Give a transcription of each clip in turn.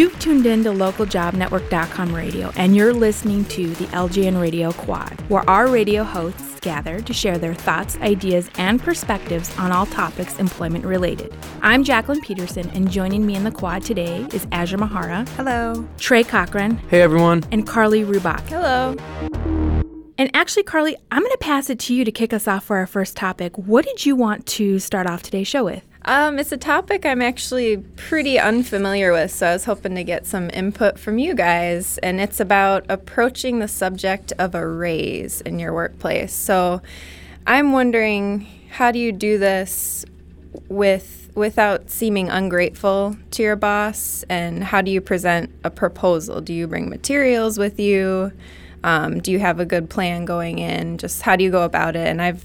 You've tuned in to localjobnetwork.com radio, and you're listening to the LJN Radio Quad, where our radio hosts gather to share their thoughts, ideas, and perspectives on all topics employment related. I'm Jacqueline Peterson, and joining me in the quad today is Azure Mahara. Hello. Trey Cochran. Hey, everyone. And Carly Rubach. Hello. And actually, Carly, I'm going to pass it to you to kick us off for our first topic. What did you want to start off today's show with? Um, it's a topic I'm actually pretty unfamiliar with, so I was hoping to get some input from you guys. And it's about approaching the subject of a raise in your workplace. So I'm wondering, how do you do this with without seeming ungrateful to your boss? And how do you present a proposal? Do you bring materials with you? Um, do you have a good plan going in? Just how do you go about it? And I've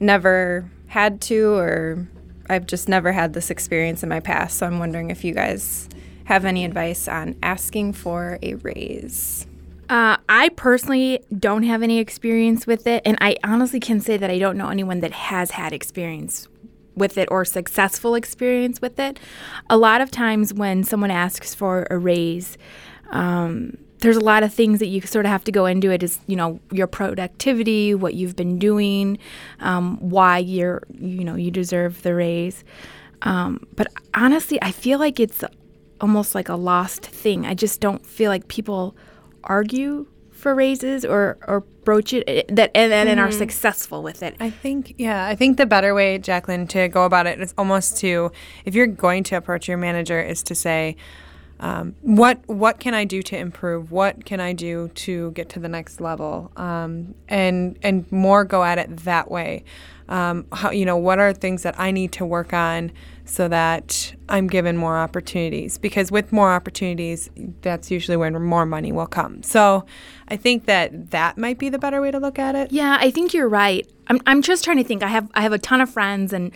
never had to or I've just never had this experience in my past, so I'm wondering if you guys have any advice on asking for a raise. Uh, I personally don't have any experience with it, and I honestly can say that I don't know anyone that has had experience with it or successful experience with it. A lot of times when someone asks for a raise, um, there's a lot of things that you sort of have to go into it is you know your productivity what you've been doing um, why you're you know you deserve the raise. Um, but honestly i feel like it's almost like a lost thing. I just don't feel like people argue for raises or or broach it eh, that and, and, and are mm-hmm. successful with it. I think yeah i think the better way jacqueline to go about it is almost to if you're going to approach your manager is to say um, what what can I do to improve? What can I do to get to the next level? Um, and and more go at it that way. Um, how you know what are things that I need to work on so that I'm given more opportunities because with more opportunities, that's usually when more money will come. So I think that that might be the better way to look at it. Yeah, I think you're right. I'm, I'm just trying to think. I have I have a ton of friends, and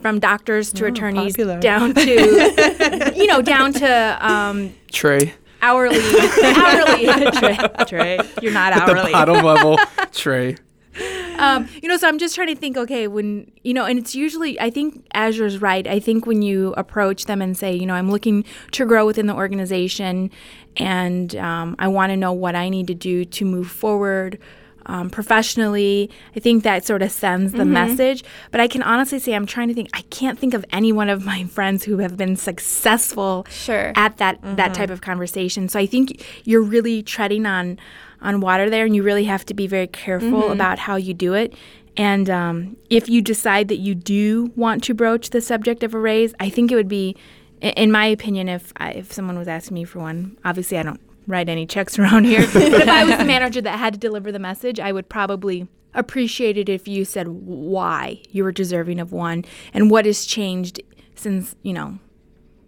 from doctors to oh, attorneys popular. down to you know down to um, Trey hourly hourly Trey, Trey you're not At hourly the bottom level Trey um, you know, so I'm just trying to think, okay, when, you know, and it's usually, I think Azure's right. I think when you approach them and say, you know, I'm looking to grow within the organization and um, I want to know what I need to do to move forward. Um, professionally, I think that sort of sends the mm-hmm. message. But I can honestly say, I'm trying to think. I can't think of any one of my friends who have been successful sure. at that mm-hmm. that type of conversation. So I think you're really treading on on water there, and you really have to be very careful mm-hmm. about how you do it. And um, if you decide that you do want to broach the subject of a raise, I think it would be, in my opinion, if I, if someone was asking me for one, obviously I don't write any checks around here, but if I was the manager that had to deliver the message, I would probably appreciate it if you said why you were deserving of one and what has changed since you know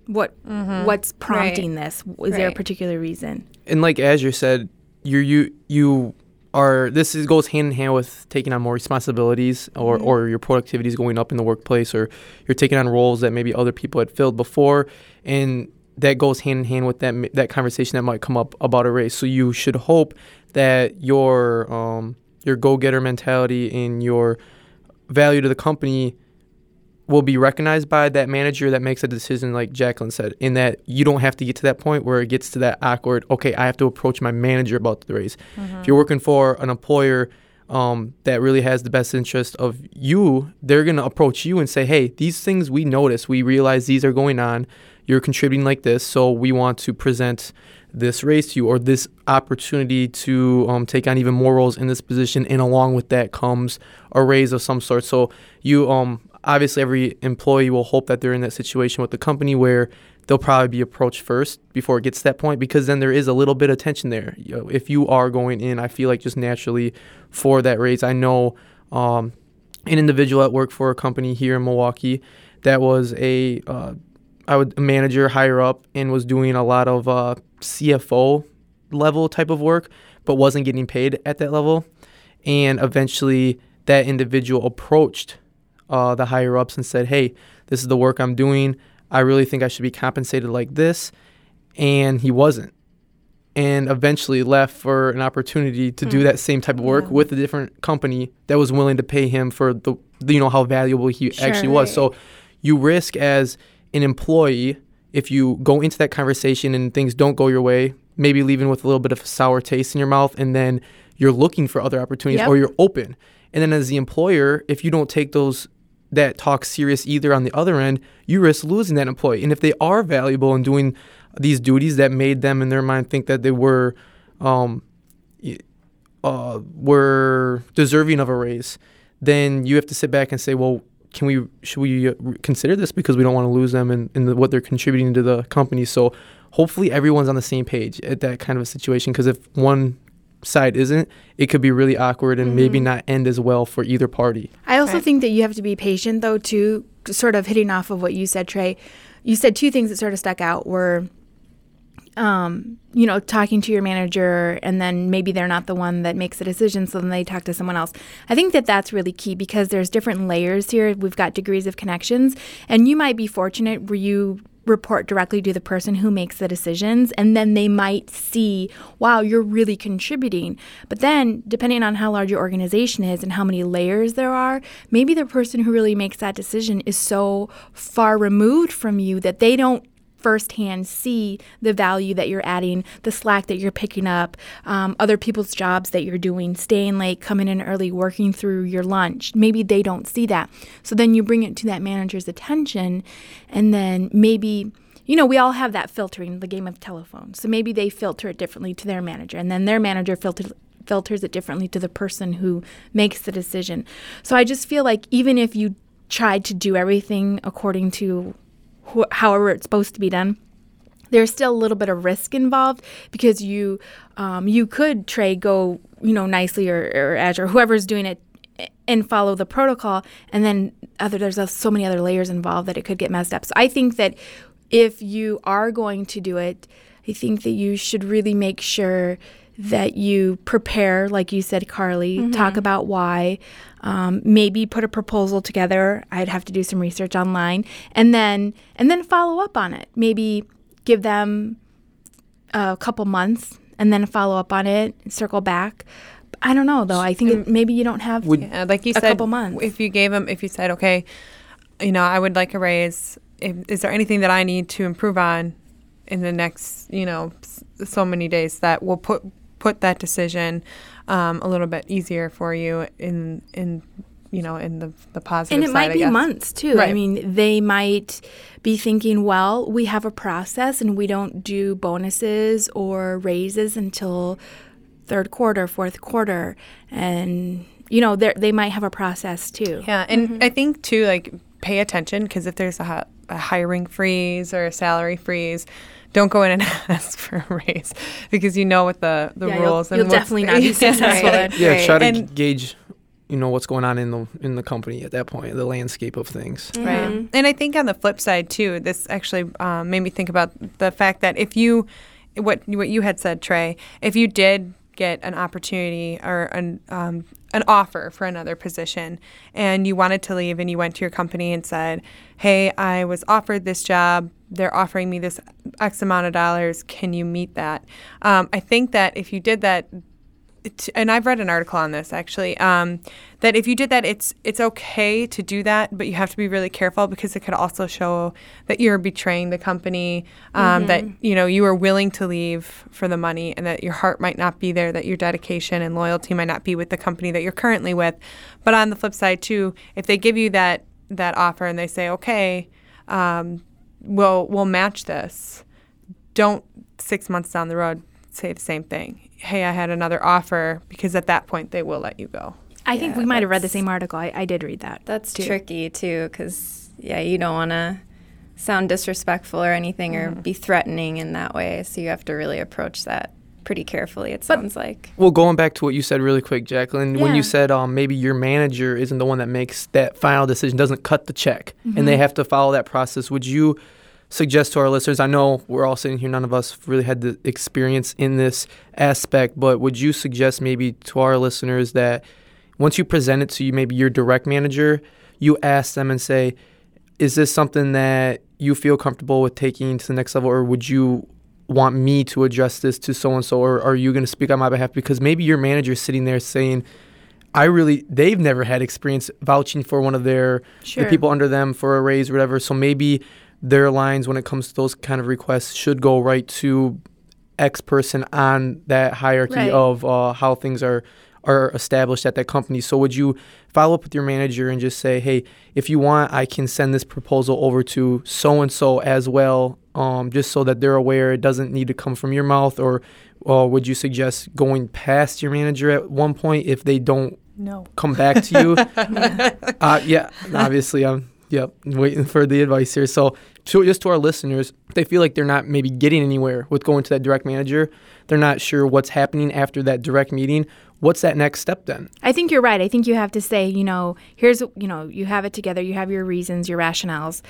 what mm-hmm. what's prompting right. this. Is right. there a particular reason? And like Azure said, you you you are this is, goes hand in hand with taking on more responsibilities or, mm-hmm. or your productivity is going up in the workplace or you're taking on roles that maybe other people had filled before and that goes hand in hand with that that conversation that might come up about a race so you should hope that your um, your go-getter mentality and your value to the company will be recognized by that manager that makes a decision like Jacqueline said in that you don't have to get to that point where it gets to that awkward okay I have to approach my manager about the raise. Mm-hmm. if you're working for an employer um, that really has the best interest of you they're going to approach you and say hey these things we notice we realize these are going on. You're contributing like this so we want to present this raise to you or this opportunity to um, take on even more roles in this position. And along with that comes a raise of some sort. So you um, obviously every employee will hope that they're in that situation with the company where they'll probably be approached first before it gets to that point because then there is a little bit of tension there. You know, if you are going in, I feel like just naturally for that raise, I know um, an individual at work for a company here in Milwaukee that was a uh, I would manager higher up and was doing a lot of uh, CFO level type of work, but wasn't getting paid at that level, and eventually that individual approached uh, the higher ups and said, hey, this is the work I'm doing. I really think I should be compensated like this. And he wasn't. And eventually left for an opportunity to mm. do that same type of work yeah. with a different company that was willing to pay him for the, you know, how valuable he sure, actually was. Right. So you risk as an employee if you go into that conversation and things don't go your way, maybe leaving with a little bit of a sour taste in your mouth, and then you're looking for other opportunities Yep. or you're open. And then as the employer, if you don't take those that talk serious either on the other end, you risk losing that employee. And if they are valuable in doing these duties that made them in their mind think that they were um, uh, were deserving of a raise, then you have to sit back and say, well, can we should we uh, consider this because we don't want to lose them and in, the, what they're contributing to the company. So hopefully everyone's on the same page at that kind of a situation because if one side isn't, it could be really awkward and maybe not end as well for either party. I also Right. think that you have to be patient, though, too. Sort of hitting off of what you said, Trey. You said two things that sort of stuck out were, um, you know, talking to your manager, and then maybe they're not the one that makes the decision, so then they talk to someone else. I think that that's really key because there's different layers here. We've got degrees of connections, and you might be fortunate where you report directly to the person who makes the decisions and then they might see wow you're really contributing. But then depending on how large your organization is and how many layers there are maybe the person who really makes that decision is so far removed from you that they don't firsthand see the value that you're adding, the slack that you're picking up, um, other people's jobs that you're doing, staying late, coming in early, working through your lunch. Maybe they don't see that. So then you bring it to that manager's attention, and then maybe. You know, we all have that filtering, the game of telephone. So maybe they filter it differently to their manager, and then their manager filters filters it differently to the person who makes the decision. So I just feel like even if you tried to do everything according to wh- however it's supposed to be done there's still a little bit of risk involved because you um, you could Trey go you know nicely or, or Azure whoever's doing it eh, and follow the protocol and then other there's so many other layers involved that it could get messed up. So I think that if you are going to do it I think that you should really make sure that you prepare like you said Carly talk about why um, maybe put a proposal together i'd have to do some research online and then and then follow up on it maybe give them a couple months and then follow up on it circle back i don't know though i think it, maybe you don't have Would- Yeah, like you said. A said, couple months. if you gave them, if you said, okay, you know, I would like a raise. If, is there anything that I need to improve on in the next, you know, so many days that will put put that decision um, a little bit easier for you in in you know in the the positive and it side, might I be guess. months too. I mean, they might be thinking, well, we have a process and we don't do bonuses or raises until third quarter, fourth quarter. And, you know, they're- they might have a process too. Yeah, and I think too, like pay attention because if there's a, a hiring freeze or a salary freeze, don't go in and ask for a raise because you know what the the Yeah, you'll- rules and you'll definitely not be Yeah. successful Right. Yeah, Right. try to And- gauge, you know, what's going on in the in the company at that point, the landscape of things. Right. And I think on the flip side too, this actually um, made me think about the fact that if you, what what you had said, Trey, if you did get an opportunity or an um, an offer for another position and you wanted to leave and you went to your company and said, "Hey, I was offered this job. They're offering me this X amount of dollars. Can you meet that?" Um, I think that if you did that and I've read an article on this actually um, that if you did that, it's it's okay to do that, but you have to be really careful because it could also show that you're betraying the company, um, that you know you are willing to leave for the money, and that your heart might not be there, that your dedication and loyalty might not be with the company that you're currently with. But on the flip side too, if they give you that that offer and they say, okay, um, we'll we'll match this, don't six months down the road say the same thing. Hey, I had another offer because at that point they will let you go. I think we might have read the same article. I, I did read that. That's too. tricky too, because yeah, you don't want to sound disrespectful or anything or mm-hmm. be threatening in that way. So you have to really approach that pretty carefully. It sounds like. Well, going back to what you said really quick, Jacqueline, when you said um, maybe your manager isn't the one that makes that final decision, doesn't cut the check, and they have to follow that process, would you suggest to our listeners? I know we're all sitting here, none of us really had the experience in this aspect, but would you suggest maybe to our listeners that once you present it to you, maybe your direct manager, you ask them and say, is this something that you feel comfortable with taking to the next level, or would you want me to address this to so and so, or are you going to speak on my behalf? Because maybe your manager's sitting there saying, I really, they've never had experience vouching for one of their Sure. the people under them for a raise or whatever. So maybe their lines when it comes to those kind of requests should go right to X person on that hierarchy Right. of uh, how things are are established at that company. So would you follow up with your manager and just say, hey, if you want, I can send this proposal over to so and so as well, um, just so that they're aware it doesn't need to come from your mouth, or uh, would you suggest going past your manager at one point if they don't No. come back to you? uh, yeah, obviously, I'm yep waiting for the advice here. So, so just to our listeners, they feel like they're not maybe getting anywhere with going to that direct manager. They're not sure what's happening after that direct meeting. What's that next step then? I think you're right. I think you have to say, you know, here's, you know, you have it together, you have your reasons, your rationales.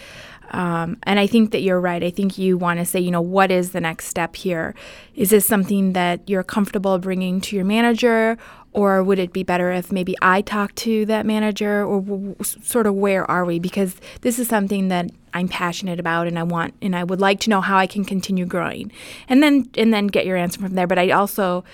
Um, and I think that you're right. I think you want to say, you know, what is the next step here? Is this something that you're comfortable bringing to your manager? Or would it be better if maybe I talk to that manager? Or w- sort of where are we? Because this is something that I'm passionate about and I want and I would like to know how I can continue growing. And then and then get your answer from there. But I also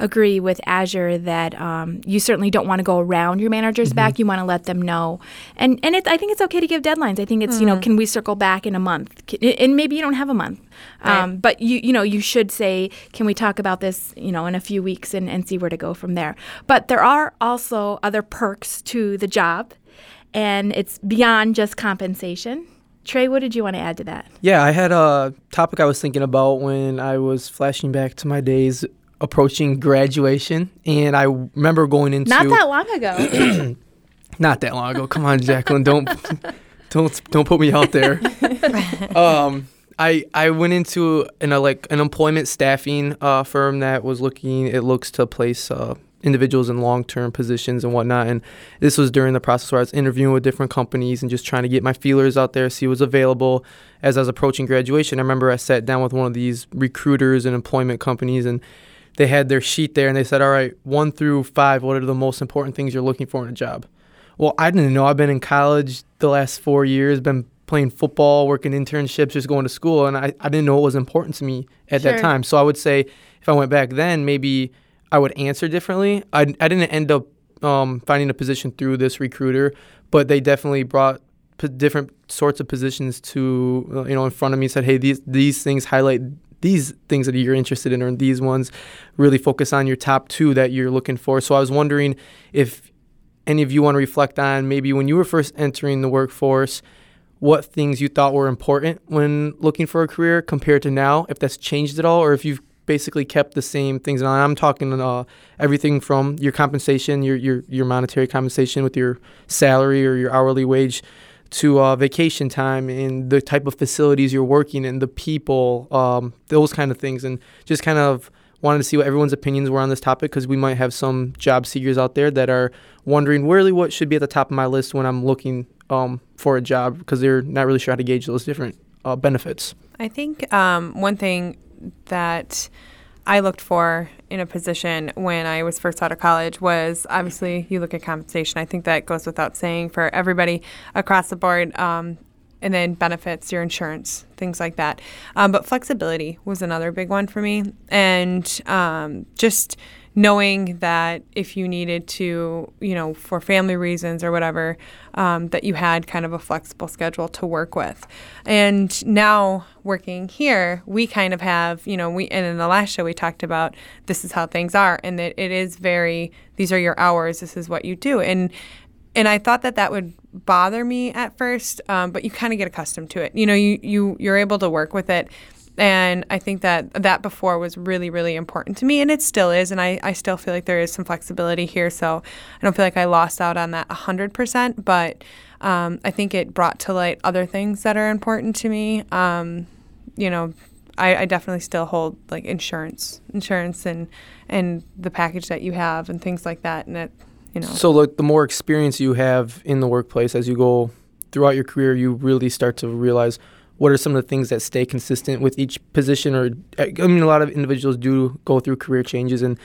agree with Azure that um, you certainly don't want to go around your manager's back. You want to let them know. And and it, I think it's okay to give deadlines. I think it's, you know, can we circle back in a month? And maybe you don't have a month. Um, But you you know, you should say, can we talk about this, you know, in a few weeks and, and see where to go from there. But there are also other perks to the job and it's beyond just compensation. Trey, what did you want to add to that? Yeah, I had a topic I was thinking about when I was flashing back to my days approaching graduation, and I remember going into Not that long ago. not that long ago. Come on, Jacqueline, don't don't don't put me out there. um, I I went into an uh, like an employment staffing uh, firm that was looking. It looks to place uh, individuals in long term positions and whatnot. And this was during the process where I was interviewing with different companies and just trying to get my feelers out there, see what's available. As I was approaching graduation, I remember I sat down with one of these recruiters and employment companies and. They had their sheet there and they said, All right, one through five, what are the most important things you're looking for in a job? Well, I didn't know. I've been in college the last four years, been playing football, working internships, just going to school, and I, I didn't know what was important to me at that time. So I would say if I went back then, maybe I would answer differently. I, I didn't end up um, finding a position through this recruiter, but they definitely brought p- different sorts of positions to uh, you know in front of me. Said, hey, these these things highlight these things that you're interested in, or these ones really focus on your top two that you're looking for. So I was wondering if any of you want to reflect on maybe when you were first entering the workforce, what things you thought were important when looking for a career compared to now, if that's changed at all, or if you've basically kept the same things. And I'm talking uh, everything from your compensation, your, your your monetary compensation with your salary or your hourly wage, to uh, vacation time and the type of facilities you're working in, the people, um, those kind of things, and just kind of wanted to see what everyone's opinions were on this topic because we might have some job seekers out there that are wondering really what should be at the top of my list when I'm looking um, for a job because they're not really sure how to gauge those different uh, benefits. I think um, one thing that I looked for in a position when I was first out of college was obviously you look at compensation. I think that goes without saying for everybody across the board. Um, and then benefits, your insurance, things like that. Um, but flexibility was another big one for me. And um, just knowing that if you needed to, you know, for family reasons or whatever, um, that you had kind of a flexible schedule to work with. And now working here, we kind of have, you know, we, and in the last show we talked about this is how things are and that it is very, these are your hours, this is what you do. And, and I thought that that would bother me at first, um, but you kind of get accustomed to it. You know, you, you, you're able to work with it and I think that that before was really, really important to me, and it still is. And I, I still feel like there is some flexibility here, so I don't feel like I lost out on that 100%. But um, I think it brought to light other things that are important to me. Um, you know, I, I definitely still hold like insurance, insurance, and and the package that you have, and things like that. And it, you know, So, like, the more experience you have in the workplace as you go throughout your career, you really start to realize what are some of the things that stay consistent with each position. Or, I mean, a lot of individuals do go through career changes, and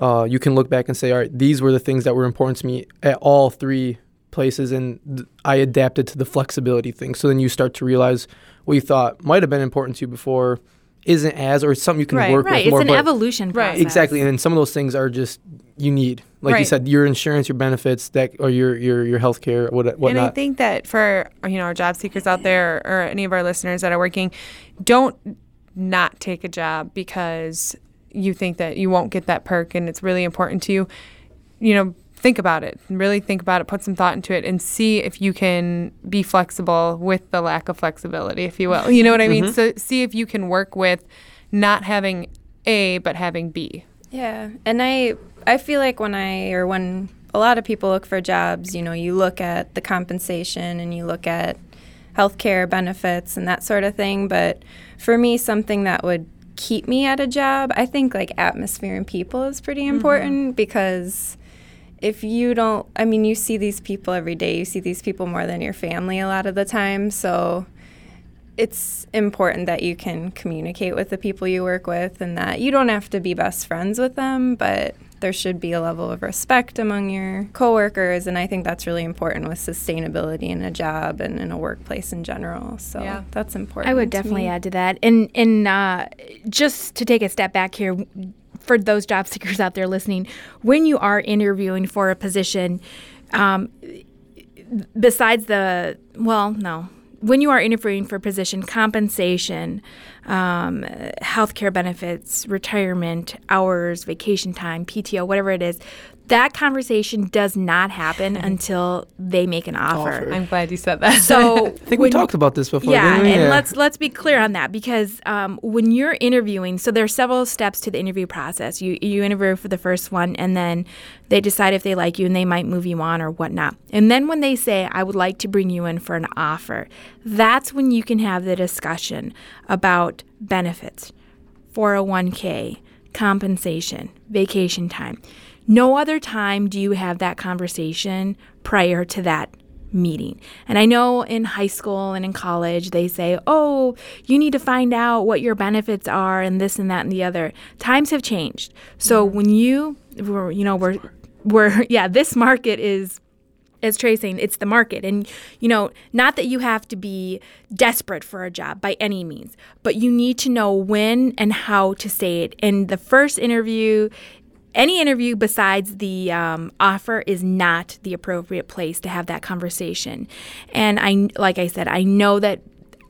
uh, you can look back and say, all right, these were the things that were important to me at all three places, and th- I adapted to the flexibility thing. So then you start to realize what you thought might have been important to you before isn't as or something you can Right. work Right. with It's more. an but evolution Right. process. exactly, and then some of those things are just you need, like you said, your insurance, your benefits, that or your your your health care, what And I think that for you know our job seekers out there or any of our listeners that are working, don't not take a job because you think that you won't get that perk and it's really important to you. You know, think about it. Really think about it. Put some thought into it and see if you can be flexible with the lack of flexibility, if you will. You know what I mean? Mm-hmm. So see if you can work with not having A but having B. Yeah, and I I feel like when I or when a lot of people look for jobs, you know, you look at the compensation and you look at healthcare benefits and that sort of thing, but for me something that would keep me at a job, I think like atmosphere and people is pretty mm-hmm. important because if you don't I mean you see these people every day, you see these people more than your family a lot of the time, so it's important that you can communicate with the people you work with and that you don't have to be best friends with them, but there should be a level of respect among your coworkers and I think that's really important with sustainability in a job and in a workplace in general. So Yeah. that's important. I would definitely me. add to that. And and uh, just to take a step back here, for those job seekers out there listening, when you are interviewing for a position, um, besides the well, no. When you are interviewing for a position, compensation, um, healthcare benefits, retirement, hours, vacation time, PTO, whatever it is, that conversation does not happen until they make an offer. Offer. I'm glad you said that. So I think we talked about this before. yeah, and let's let's be clear on that because um, when you're interviewing, so there are several steps to the interview process. You you interview for the first one, and then they decide if they like you, and they might move you on or whatnot. And then when they say, "I would like to bring you in for an offer," that's when you can have the discussion about benefits, 401k, compensation, vacation time. No other time do you have that conversation prior to that meeting. And I know in high school and in college, they say, oh, you need to find out what your benefits are and this and that and the other. Times have changed. So when you, we're, you know, we're, we're, yeah, this market is as Trey's saying, it's the market. And, you know, not that you have to be desperate for a job by any means, but you need to know when and how to say it. And the first interview, any interview besides the um, offer is not the appropriate place to have that conversation. And I, like I said, I know that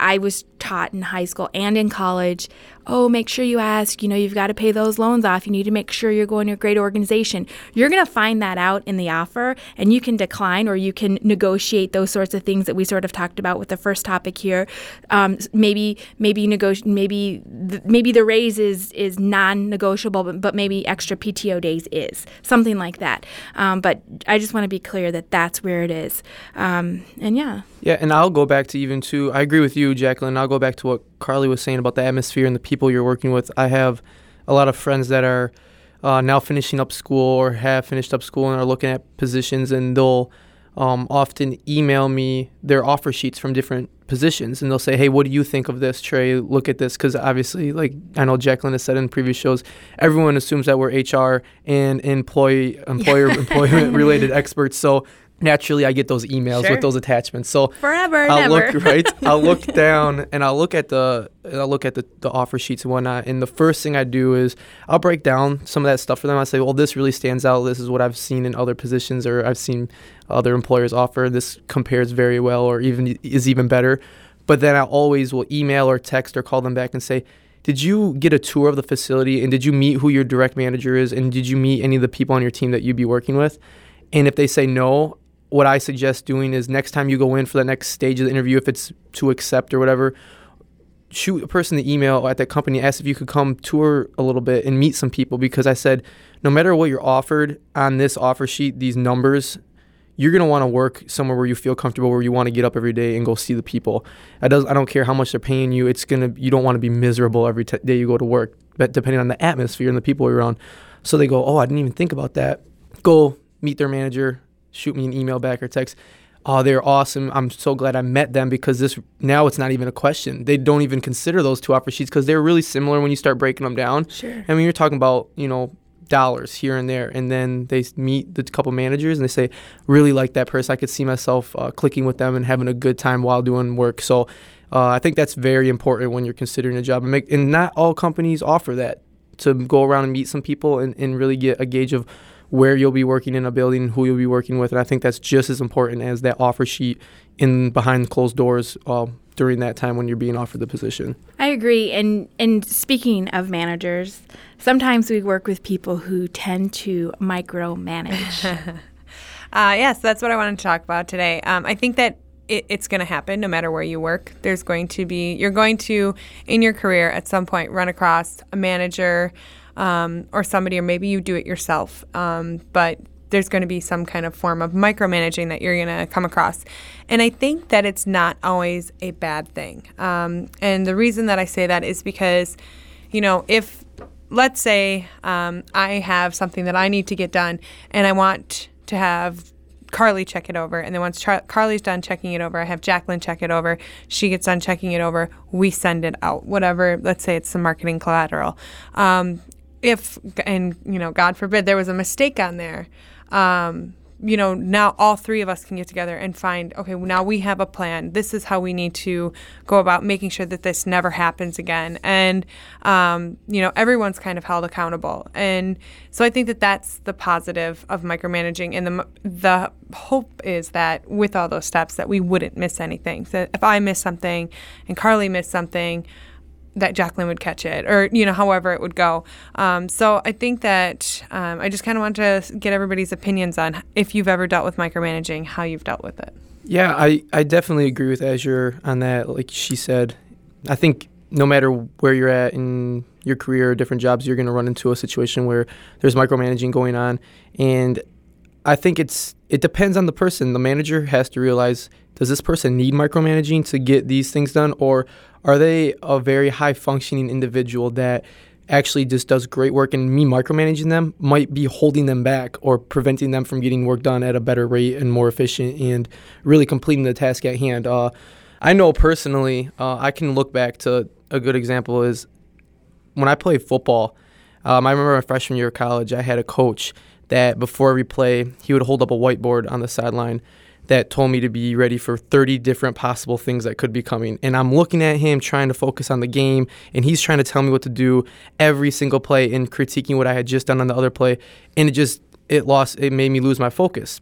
I was taught in high school and in college oh, make sure you ask, you know, you've got to pay those loans off. You need to make sure you're going to a great organization. You're going to find that out in the offer and you can decline or you can negotiate those sorts of things that we sort of talked about with the first topic here. Um, maybe, maybe negotiate, maybe, the, maybe the raise is, is non-negotiable, but, but maybe extra PTO days is something like that. Um, but I just want to be clear that that's where it is. Um, and yeah. Yeah, and I'll go back to even too. I agree with you, Jacqueline. I'll go back to what Carly was saying about the atmosphere and the people you're working with. I have a lot of friends that are uh, now finishing up school or have finished up school and are looking at positions, and they'll um, often email me their offer sheets from different positions, and they'll say, "Hey, what do you think of this, Trey? Look at this." Because obviously, like I know Jacqueline has said in previous shows, everyone assumes that we're HR and employee employer employment related experts. So naturally, I get those emails Sure. with those attachments. So Forever, I'll never. look right. I'll look down and I'll look at the I'll look at the, the offer sheets and whatnot. And the first thing I do is I'll break down some of that stuff for them. I say, well, this really stands out. This is what I've seen in other positions or I've seen other employers offer. This compares very well or even is even better. But then I always will email or text or call them back and say, did you get a tour of the facility and did you meet who your direct manager is and did you meet any of the people on your team that you'd be working with? And if they say no, what I suggest doing is next time you go in for the next stage of the interview, if it's to accept or whatever, shoot a person the email at that company, ask if you could come tour a little bit and meet some people because I said, no matter what you're offered on this offer sheet, these numbers, you're gonna want to work somewhere where you feel comfortable, where you want to get up every day and go see the people. I does I don't care how much they're paying you. It's gonna you don't want to be miserable every t- day you go to work, but depending on the atmosphere and the people you're around. So they go, oh, I didn't even think about that. Go meet their manager, shoot me an email back or text. Oh, they're awesome. I'm so glad I met them because this now it's not even a question. They don't even consider those two offer sheets because they're really similar when you start breaking them down. Sure. I mean, you're talking about, you know, dollars here and there. And then they meet the couple managers and they say, really like that person. I could see myself uh, clicking with them and having a good time while doing work. So Uh, I think that's very important when you're considering a job, and, make, and not all companies offer that to go around and meet some people and, and really get a gauge of where you'll be working in a building, who you'll be working with, and I think that's just as important as that offer sheet in behind closed doors uh, during that time when you're being offered the position. I agree. And and speaking of managers, sometimes we work with people who tend to micromanage. uh, yes, that's what I wanted to talk about today. Um, I think that it, it's going to happen no matter where you work. There's going to be you're going to in your career at some point run across a manager um, or somebody, or maybe you do it yourself. Um, but there's going to be some kind of form of micromanaging that you're going to come across. And I think that it's not always a bad thing. Um, and the reason that I say that is because, you know, if let's say um, I have something that I need to get done and I want to have Carly check it over. And then once Char- Carly's done checking it over, I have Jacqueline check it over. She gets done checking it over. We send it out, whatever, let's say it's the marketing collateral. Um, if, and, you know, God forbid there was a mistake on there, um, you know, now all three of us can get together and find, okay, now we have a plan. This is how we need to go about making sure that this never happens again. And, um, you know, everyone's kind of held accountable. And so I think that that's the positive of micromanaging. And the, the hope is that with all those steps that we wouldn't miss anything. So if I miss something and Carly missed something, that Jacqueline would catch it, or you know, however it would go. Um, so I think that um, I just kind of want to get everybody's opinions on if you've ever dealt with micromanaging, how you've dealt with it. Yeah, I, I definitely agree with Azure on that. Like she said, I think no matter where you're at in your career or different jobs, you're going to run into a situation where there's micromanaging going on, and I think it's it depends on the person. The manager has to realize does this person need micromanaging to get these things done, or are they a very high functioning individual that actually just does great work and me micromanaging them might be holding them back or preventing them from getting work done at a better rate and more efficient and really completing the task at hand. Uh, I know personally, uh, I can look back to a good example is when I played football. Um, I remember my freshman year of college, I had a coach that before every play, he would hold up a whiteboard on the sideline that told me to be ready for 30 different possible things that could be coming. And I'm looking at him trying to focus on the game, and he's trying to tell me what to do every single play and critiquing what I had just done on the other play. And it just, it lost, it made me lose my focus.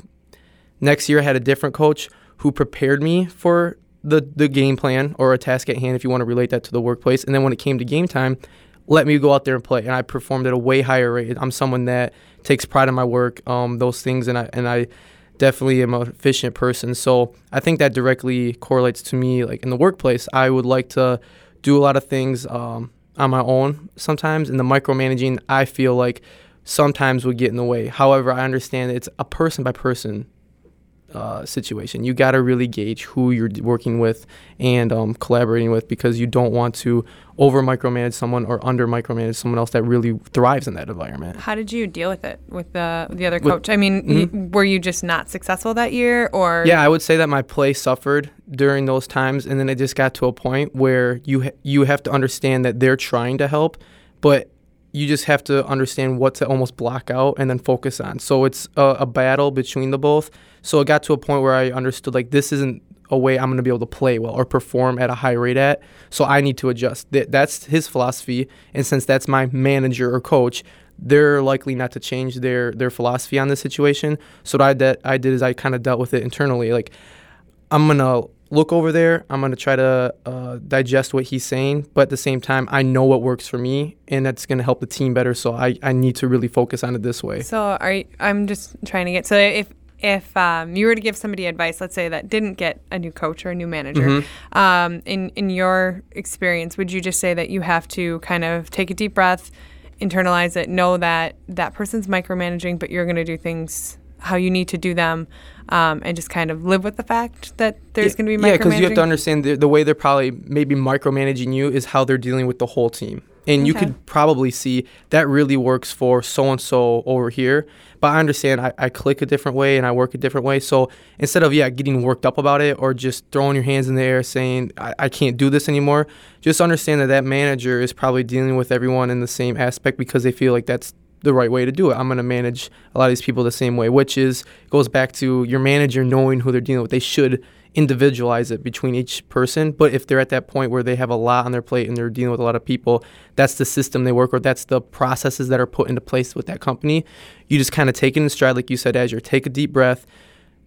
Next year, I had a different coach who prepared me for the, the game plan or a task at hand, if you want to relate that to the workplace. And then when it came to game time, let me go out there and play. And I performed at a way higher rate. I'm someone that takes pride in my work, um, those things, and I, and I, definitely am an efficient person. So I think that directly correlates to me. Like in the workplace, I would like to do a lot of things um, on my own sometimes. And the micromanaging, I feel like sometimes would get in the way. However, I understand it's a person by person uh, situation. You got to really gauge who you're working with and um, collaborating with because you don't want to over micromanage someone or under micromanage someone else that really thrives in that environment. How did you deal with it with the the other coach? With, I mean, mm-hmm. y- were you just not successful that year, or yeah, I would say that my play suffered during those times, and then it just got to a point where you ha- you have to understand that they're trying to help, but you just have to understand what to almost block out and then focus on. So it's a, a battle between the both. So it got to a point where I understood like this isn't a way I'm going to be able to play well or perform at a high rate at. So I need to adjust. That's his philosophy, and since that's my manager or coach, they're likely not to change their their philosophy on this situation. So what I did, I did is I kind of dealt with it internally. Like I'm gonna look over there. I'm gonna try to uh, digest what he's saying, but at the same time, I know what works for me, and that's gonna help the team better. So I, I need to really focus on it this way. So are you, I'm just trying to get so if if um, you were to give somebody advice, let's say that didn't get a new coach or a new manager, mm-hmm. um, in in your experience, would you just say that you have to kind of take a deep breath, internalize it, know that that person's micromanaging, but you're going to do things how you need to do them, um, and just kind of live with the fact that there's yeah, going to be yeah, because you have to understand the, the way they're probably maybe micromanaging you is how they're dealing with the whole team. And okay. you could probably see that really works for so and so over here. But i understand I, I click a different way and i work a different way. So instead of yeah getting worked up about it or just throwing your hands in the air saying I, I can't do this anymore just understand that that manager is probably dealing with everyone in the same aspect because they feel like that's the right way to do it. I'm going to manage a lot of these people the same way, which is goes back to your manager knowing who they're dealing with. They should individualize it between each person. But if they're at that point where they have a lot on their plate and they're dealing with a lot of people, that's the system they work or that's the processes that are put into place with that company. You just kind of take it in stride, like you said, Azure. Take a deep breath.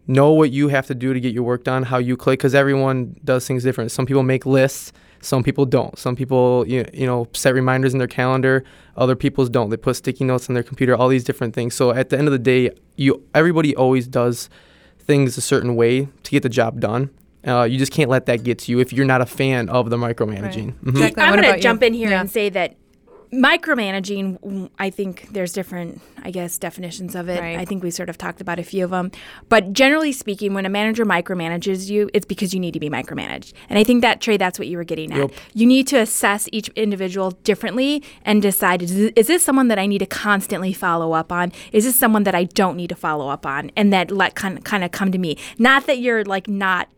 Know what you have to do to get your work done, how you click, because everyone does things different. Some people make lists, some people don't. Some people, you, you know, set reminders in their calendar. Other people's don't. They put sticky notes on their computer. All these different things. So at the end of the day, you everybody always does things a certain way to get the job done. Uh, you just can't let that get to you if you're not a fan of the micromanaging. Right. Mhm. Jacqueline, I'm going about to you? jump in here Yeah. and say that micromanaging, I think there's different, I guess, definitions of it. Right. I think we sort of talked about a few of them. But generally speaking, when a manager micromanages you, it's because you need to be micromanaged. And I think that, Trey, that's what you were getting at. Yep. You need to assess each individual differently and decide is, this- is this someone that I need to constantly follow up on? Is this someone that I don't need to follow up on? And that let kind of, kind of come to me. Not that you're like not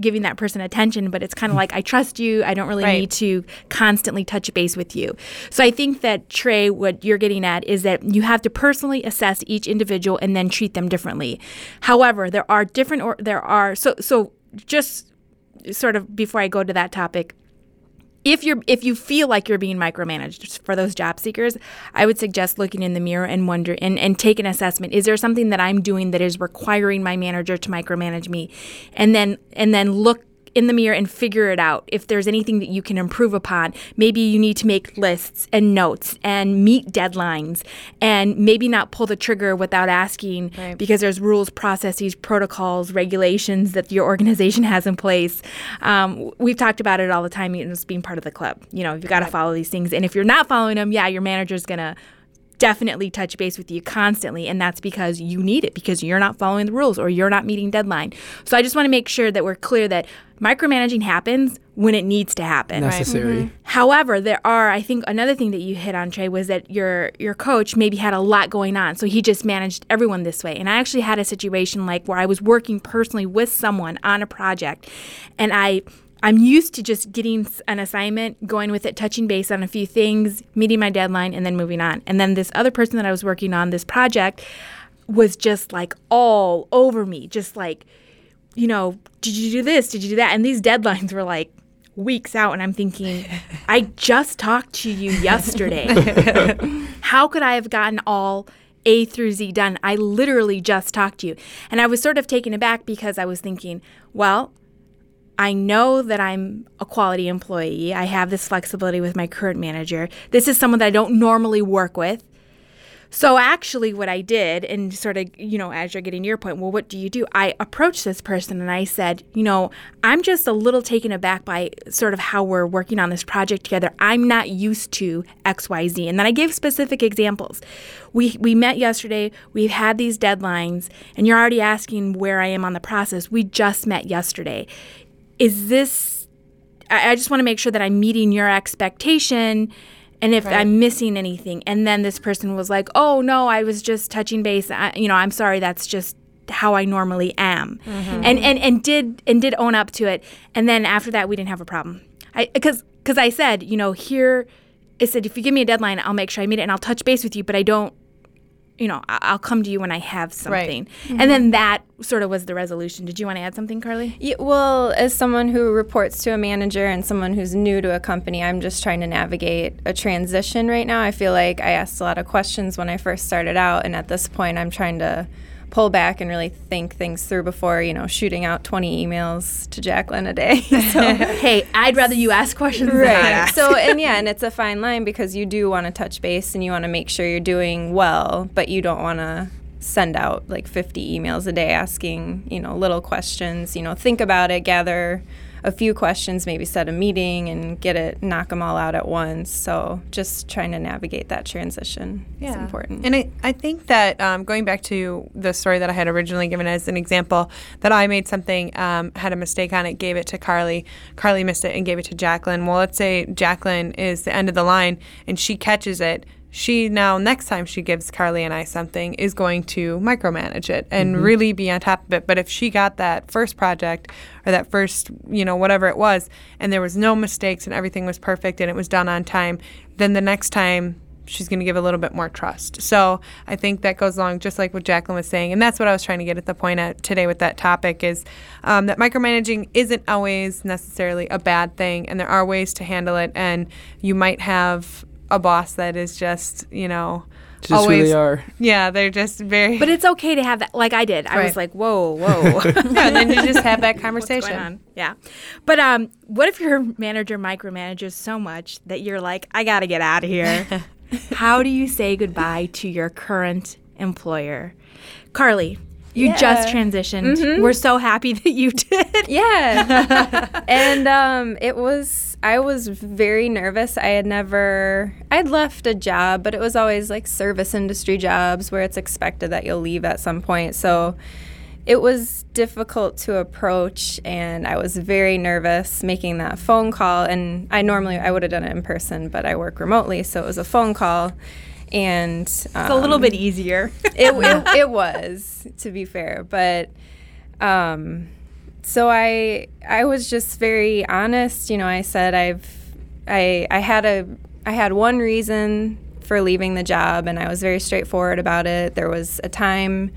giving that person attention, but it's kind of hmm. like I trust you. I don't really Right. need to constantly touch base with you. So I think that Trey, what you're getting at is that you have to personally assess each individual and then treat them differently. However, there are different or there are so so just sort of before I go to that topic. If you're if you feel like you're being micromanaged for those job seekers, I would suggest looking in the mirror and wonder and, and take an assessment. Is there something that I'm doing that is requiring my manager to micromanage me? And then and then look in the mirror and figure it out. If there's anything that you can improve upon, maybe you need to make lists and notes and meet deadlines and maybe not pull the trigger without asking Right. because there's rules, processes, protocols, regulations that your organization has in place. Um, we've talked about it all the time, you know, it's being part of the club. You know, you've got to follow these things. And if you're not following them, yeah, your manager's going to definitely touch base with you constantly and that's because you need it because you're not following the rules or you're not meeting deadline so i just want to make sure that we're clear that micromanaging happens when it needs to happen Necessary. Mm-hmm. However, there are I think another thing that you hit on Trey was that your your coach maybe had a lot going on, so he just managed everyone this way. And I actually had a situation like where I was working personally with someone on a project, and I I'm used to just getting an assignment, going with it, touching base on a few things, meeting my deadline, and then moving on. And then this other person that I was working on this project was just like all over me, just like you know, did you do this? Did you do that? And these deadlines were like weeks out. And I'm thinking, I just talked to you yesterday. How could I have gotten all A through Z done? I literally just talked to you. And I was sort of taken aback because I was thinking, well, I know that I'm a quality employee. I have this flexibility with my current manager. This is someone that I don't normally work with. So actually, what I did, and sort of, you know, as you're getting to your point, well, what do you do? I approached this person and I said, you know, I'm just a little taken aback by sort of how we're working on this project together. I'm not used to X, Y, Z, and then I gave specific examples. We we met yesterday. We've had these deadlines, and you're already asking where I am on the process. We just met yesterday. Is this? I, I just want to make sure that I'm meeting your expectation and if I'm missing anything. And then this person was like, "Oh no, I was just touching base. I, you know, I'm sorry. That's just how I normally am." Mm-hmm. And and and did and did own up to it. And then after that, we didn't have a problem. I because because I said, you know, here I said if you give me a deadline, I'll make sure I meet it and I'll touch base with you. But I don't. You know, I'll come to you when I have something. And mm-hmm. then that sort of was the resolution. Did you want to add something, Carly? Yeah, well, as someone who reports to a manager and someone who's new to a company, I'm just trying to navigate a transition right now. I feel like I asked a lot of questions when I first started out, and at this point, I'm trying to pull back and really think things through before, you know, shooting out 20 emails to Jacqueline a day. so, hey, I'd rather you ask questions than right. ask. So, and yeah, and it's a fine line because you do want to touch base and you want to make sure you're doing well, but you don't want to send out like 50 emails a day asking, you know, little questions. You know, think about it, gather a few questions, maybe set a meeting and get it, knock them all out at once. So, just trying to navigate that transition is important. And I, I think that um, going back to the story that I had originally given as an example, that I made something, um, had a mistake on it, gave it to Carly. Carly missed it and gave it to Jacqueline. Well, let's say Jacqueline is the end of the line and she catches it. She now, next time she gives Carly and I something, is going to micromanage it and really be on top of it. But if she got that first project or that first, you know, whatever it was, and there was no mistakes and everything was perfect and it was done on time, then the next time she's going to give a little bit more trust. So I think that goes along just like what Jacqueline was saying, and that's what I was trying to get at the point at today with that topic is um, that micromanaging isn't always necessarily a bad thing, and there are ways to handle it. And you might have a boss that is just you know Just always who they are. yeah they're just very But it's okay to have that. Like I did. I was like, whoa, whoa. yeah, and then you just have that What's conversation. going on? Yeah. But um, what if your manager micromanages so much that you're like, I got to get out of here? How do you say goodbye to your current employer? Carly, you just Yeah. transitioned. We're so happy that you did. Yeah. and um, it was, I was very nervous. I had never, I'd left a job, but it was always like service industry jobs where it's expected that you'll leave at some point. So it was difficult to approach and I was very nervous making that phone call. And I normally, I would have done it in person, but I work remotely. So it was a phone call. And um, It's a little bit easier. it, it, it was to be fair but um so i i was just very honest you know i said i've i i had a i had one reason for leaving the job and i was very straightforward about it there was a time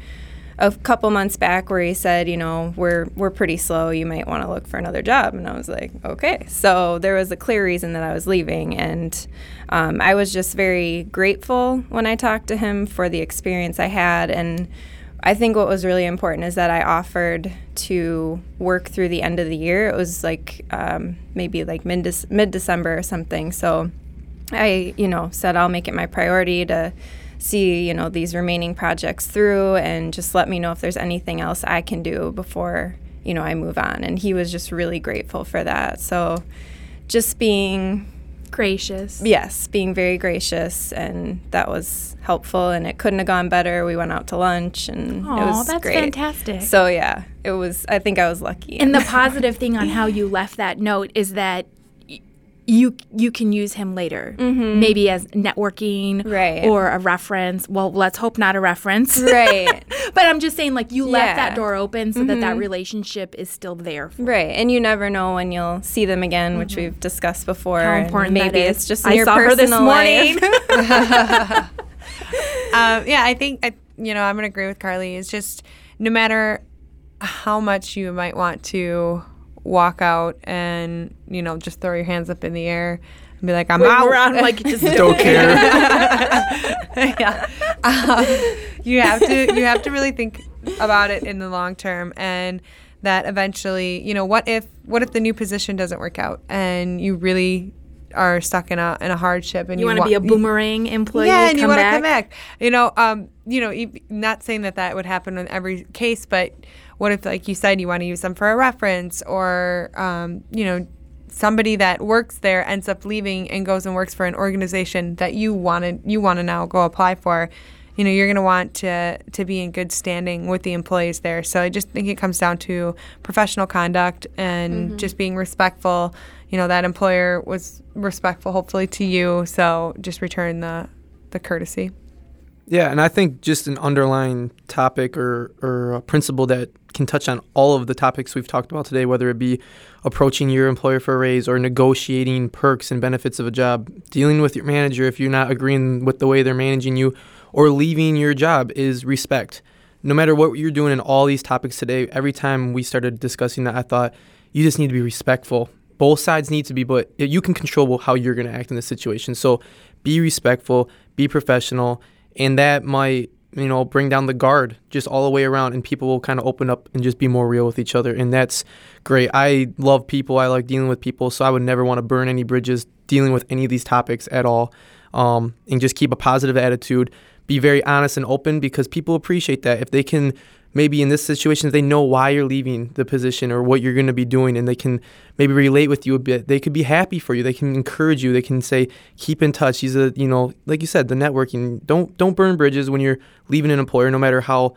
a couple months back where he said, you know, we're we're pretty slow. You might want to look for another job. And I was like, okay. So there was a clear reason that I was leaving, and um, I was just very grateful when I talked to him for the experience I had. And I think what was really important is that I offered to work through the end of the year. It was like um, maybe like mid mid December or something. So I, you know, said I'll make it my priority to see, you know, these remaining projects through and just let me know if there's anything else I can do before, you know, I move on. And he was just really grateful for that. So just being Gracious. yes, being very gracious and that was helpful and it couldn't have gone better. We went out to lunch and it Oh, was that's great. fantastic. So yeah, it was I think I was lucky. and the positive thing on how you left that note is that you you can use him later, mm-hmm. maybe as networking, Right. or a reference. Well, let's hope not a reference, right. but I'm just saying, like you left that door open so that that mm-hmm. relationship is still there. For Right, and you never know when you'll see them again, which mm-hmm. we've discussed before. How and important maybe that is. it's just in I your saw her this personal morning. life. um, yeah, I think I, you know I'm gonna agree with Carly. It's just no matter how much you might want to walk out and you know just throw your hands up in the air and be like I'm out. We're on like just Don't care. yeah. Um, you have to you have to really think about it in the long term and that eventually, you know, what if what if the new position doesn't work out and you really are stuck in a in a hardship and you you, want to wa- be a boomerang employee. yeah, and you want to come back. You know, um, you know, not saying that that would happen in every case, but what if, like you said, you want to use them for a reference, or um, you know, somebody that works there ends up leaving and goes and works for an organization that you wanted, you want to now go apply for. You know, you're going to want to to be in good standing with the employees there. So I just think it comes down to professional conduct and just being respectful. You know, that employer was respectful, hopefully, to you. So just return the the courtesy. Yeah, and I think just an underlying topic or, or a principle that can touch on all of the topics we've talked about today, whether it be approaching your employer for a raise or negotiating perks and benefits of a job, dealing with your manager if you're not agreeing with the way they're managing you, or leaving your job is respect. No matter what you're doing in all these topics today, every time we started discussing that, I thought you just need to be respectful. Both sides need to be, but you can control how you're going to act in this situation. So be respectful, be professional, and that might you know bring down the guard just all the way around and people will kind of open up and just be more real with each other and that's great. I love people i like dealing with people so i would never want to burn any bridges dealing with any of these topics at all um, and just keep a positive attitude. Be very honest and open because people appreciate that. If they can maybe in this situation they know why you're leaving the position or what you're going to be doing and they can maybe relate with you a bit. They could be happy for you. They can encourage you. They can say keep in touch. He's a you know like you said the networking. Don't don't burn bridges when you're leaving an employer no matter how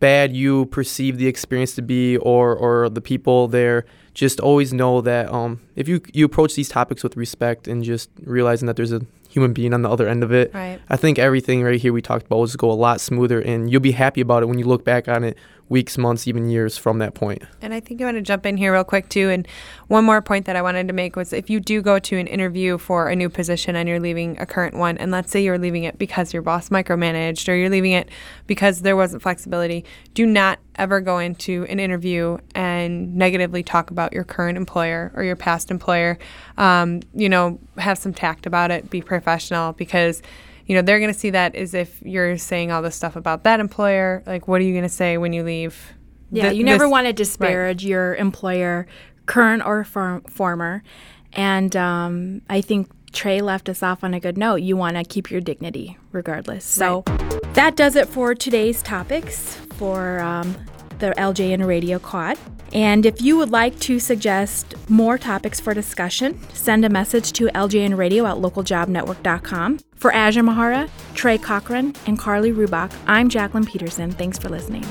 bad you perceive the experience to be or or the people there. Just always know that um, if you you approach these topics with respect and just realizing that there's a human being on the other end of it. Right. I think everything right here we talked about will just go a lot smoother, and you'll be happy about it when you look back on it weeks, months, even years from that point. And I think I want to jump in here real quick too. And one more point that I wanted to make was if you do go to an interview for a new position and you're leaving a current one, and let's say you're leaving it because your boss micromanaged or you're leaving it because there wasn't flexibility, do not ever go into an interview and negatively talk about your current employer or your past employer. Um, you know, have some tact about it, be professional because you know, they're going to see that as if you're saying all this stuff about that employer. Like, what are you going to say when you leave? Yeah, Th- you never want to disparage your employer, current or for- former. And um, I think Trey left us off on a good note. You want to keep your dignity regardless. So that does it for today's topics for um, the LJN Radio Quad. And if you would like to suggest more topics for discussion, send a message to ljnradio at localjobnetwork.com. For Azure Mahara, Trey Cochran, and Carly Rubach, I'm Jacqueline Peterson. Thanks for listening.